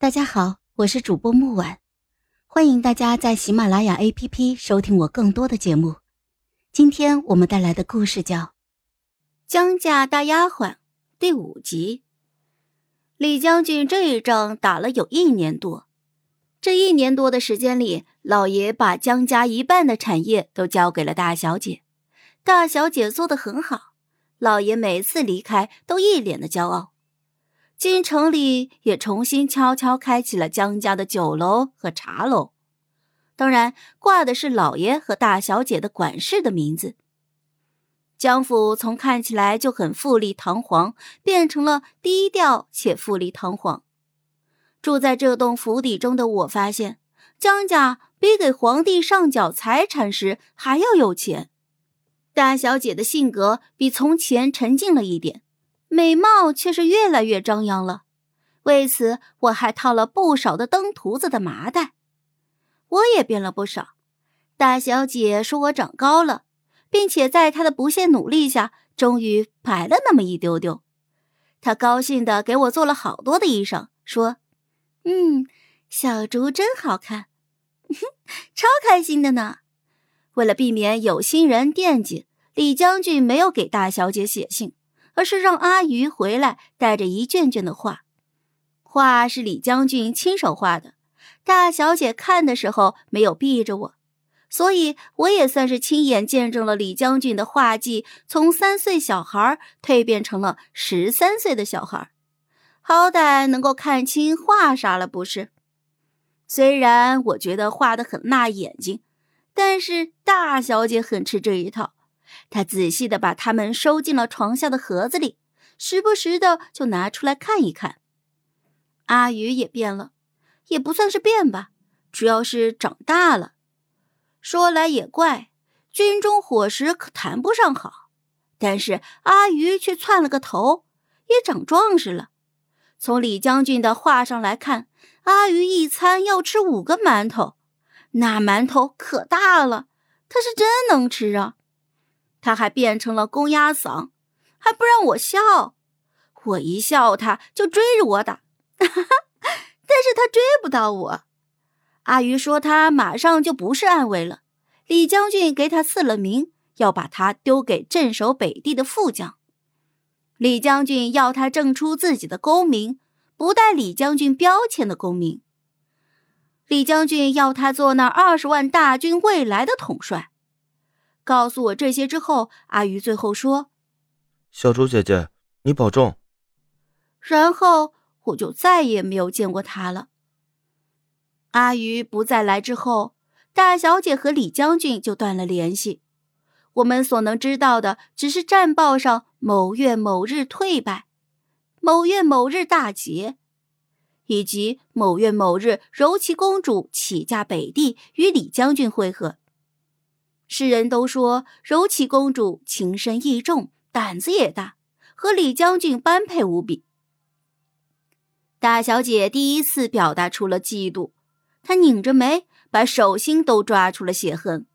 大家好，我是主播木婉，欢迎大家在喜马拉雅 APP 收听我更多的节目。今天我们带来的故事叫《江家大丫鬟》第五集。李将军这一仗打了有一年多，这一年多的时间里，老爷把江家一半的产业都交给了大小姐，大小姐做的很好，老爷每次离开都一脸的骄傲。京城里也重新悄悄开启了江家的酒楼和茶楼，当然挂的是老爷和大小姐的管事的名字。江府从看起来就很富丽堂皇，变成了低调且富丽堂皇。住在这栋府邸中的我发现，江家比给皇帝上缴财产时还要有钱。大小姐的性格比从前沉静了一点。美貌却是越来越张扬了，为此我还套了不少的登徒子的麻袋。我也变了不少。大小姐说我长高了，并且在她的不懈努力下，终于白了那么一丢丢。她高兴的给我做了好多的衣裳，说：“嗯，小竹真好看，超开心的呢。”为了避免有心人惦记，李将军没有给大小姐写信。而是让阿鱼回来带着一卷卷的画，画是李将军亲手画的。大小姐看的时候没有避着我，所以我也算是亲眼见证了李将军的画技从三岁小孩蜕变成了十三岁的小孩，好歹能够看清画啥了不是？虽然我觉得画的很辣眼睛，但是大小姐很吃这一套。他仔细的把它们收进了床下的盒子里，时不时的就拿出来看一看。阿宇也变了，也不算是变吧，主要是长大了。说来也怪，军中伙食可谈不上好，但是阿鱼却窜了个头，也长壮实了。从李将军的话上来看，阿鱼一餐要吃五个馒头，那馒头可大了，他是真能吃啊。他还变成了公鸭嗓，还不让我笑，我一笑他就追着我打，但是他追不到我。阿鱼说他马上就不是暗卫了，李将军给他赐了名，要把他丢给镇守北地的副将。李将军要他证出自己的功名，不带李将军标签的功名。李将军要他做那二十万大军未来的统帅。告诉我这些之后，阿鱼最后说：“小竹姐姐，你保重。”然后我就再也没有见过他了。阿鱼不再来之后，大小姐和李将军就断了联系。我们所能知道的只是战报上某月某日退败，某月某日大捷，以及某月某日柔琪公主起驾北地与李将军会合。世人都说柔琪公主情深意重，胆子也大，和李将军般配无比。大小姐第一次表达出了嫉妒，她拧着眉，把手心都抓出了血痕。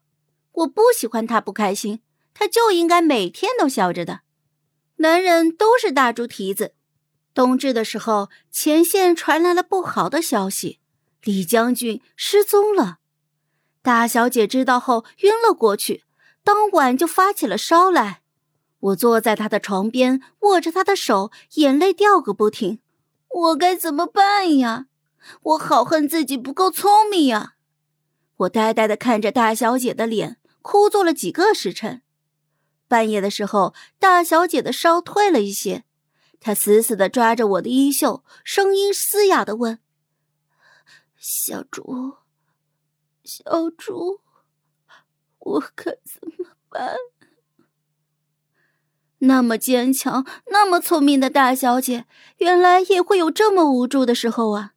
我不喜欢她不开心，她就应该每天都笑着的。男人都是大猪蹄子。冬至的时候，前线传来了不好的消息，李将军失踪了。大小姐知道后晕了过去，当晚就发起了烧来。我坐在她的床边，握着她的手，眼泪掉个不停。我该怎么办呀？我好恨自己不够聪明呀！我呆呆的看着大小姐的脸，哭坐了几个时辰。半夜的时候，大小姐的烧退了一些，她死死的抓着我的衣袖，声音嘶哑的问：“小竹。”小猪，我可怎么办？那么坚强、那么聪明的大小姐，原来也会有这么无助的时候啊！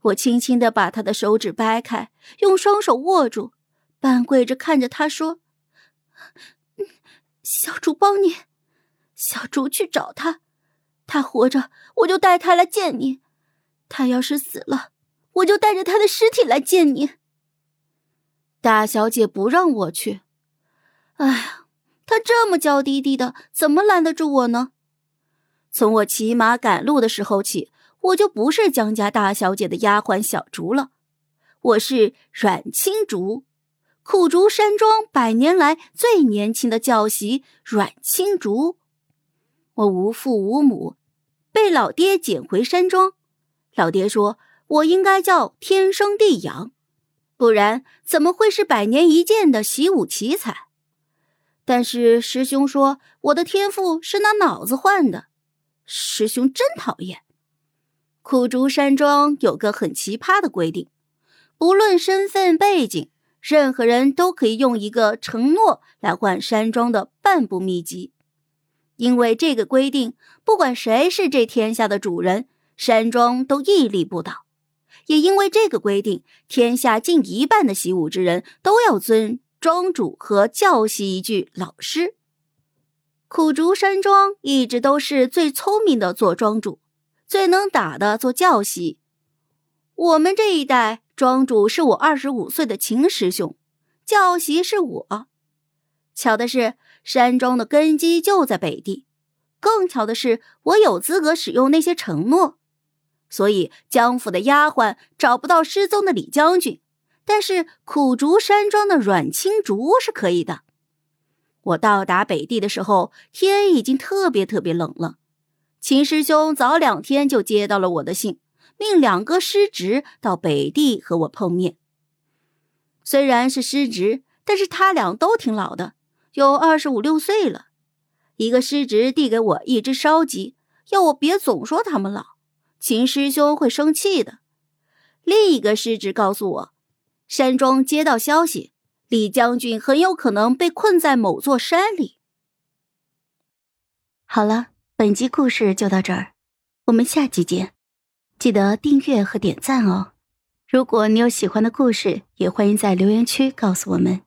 我轻轻的把她的手指掰开，用双手握住，半跪着看着她说：“小猪帮你，小猪去找他，他活着我就带他来见你，他要是死了，我就带着他的尸体来见你。”大小姐不让我去，哎呀，她这么娇滴滴的，怎么拦得住我呢？从我骑马赶路的时候起，我就不是江家大小姐的丫鬟小竹了，我是阮青竹，苦竹山庄百年来最年轻的教习阮青竹。我无父无母，被老爹捡回山庄。老爹说我应该叫天生地养，不然怎么会是百年一见的习武奇才？但是师兄说我的天赋是拿脑子换的，师兄真讨厌。苦竹山庄有个很奇葩的规定，不论身份背景，任何人都可以用一个承诺来换山庄的半部秘籍。因为这个规定，不管谁是这天下的主人，山庄都屹立不倒。也因为这个规定，天下近一半的习武之人都要尊庄主和教习一句老师。苦竹山庄一直都是最聪明的做庄主，最能打的做教习。我们这一代庄主是我二十五岁的秦师兄，教习是我。巧的是。山庄的根基就在北地，更巧的是，我有资格使用那些承诺，所以江府的丫鬟找不到失踪的李将军，但是苦竹山庄的阮青竹是可以的。我到达北地的时候，天已经特别特别冷了。秦师兄早两天就接到了我的信，命两个师侄到北地和我碰面。虽然是师侄，但是他俩都挺老的。有二十五六岁了，一个师侄递给我一只烧鸡，要我别总说他们老，秦师兄会生气的。另一个师侄告诉我，山庄接到消息，李将军很有可能被困在某座山里。好了，本集故事就到这儿，我们下集见，记得订阅和点赞哦。如果你有喜欢的故事，也欢迎在留言区告诉我们。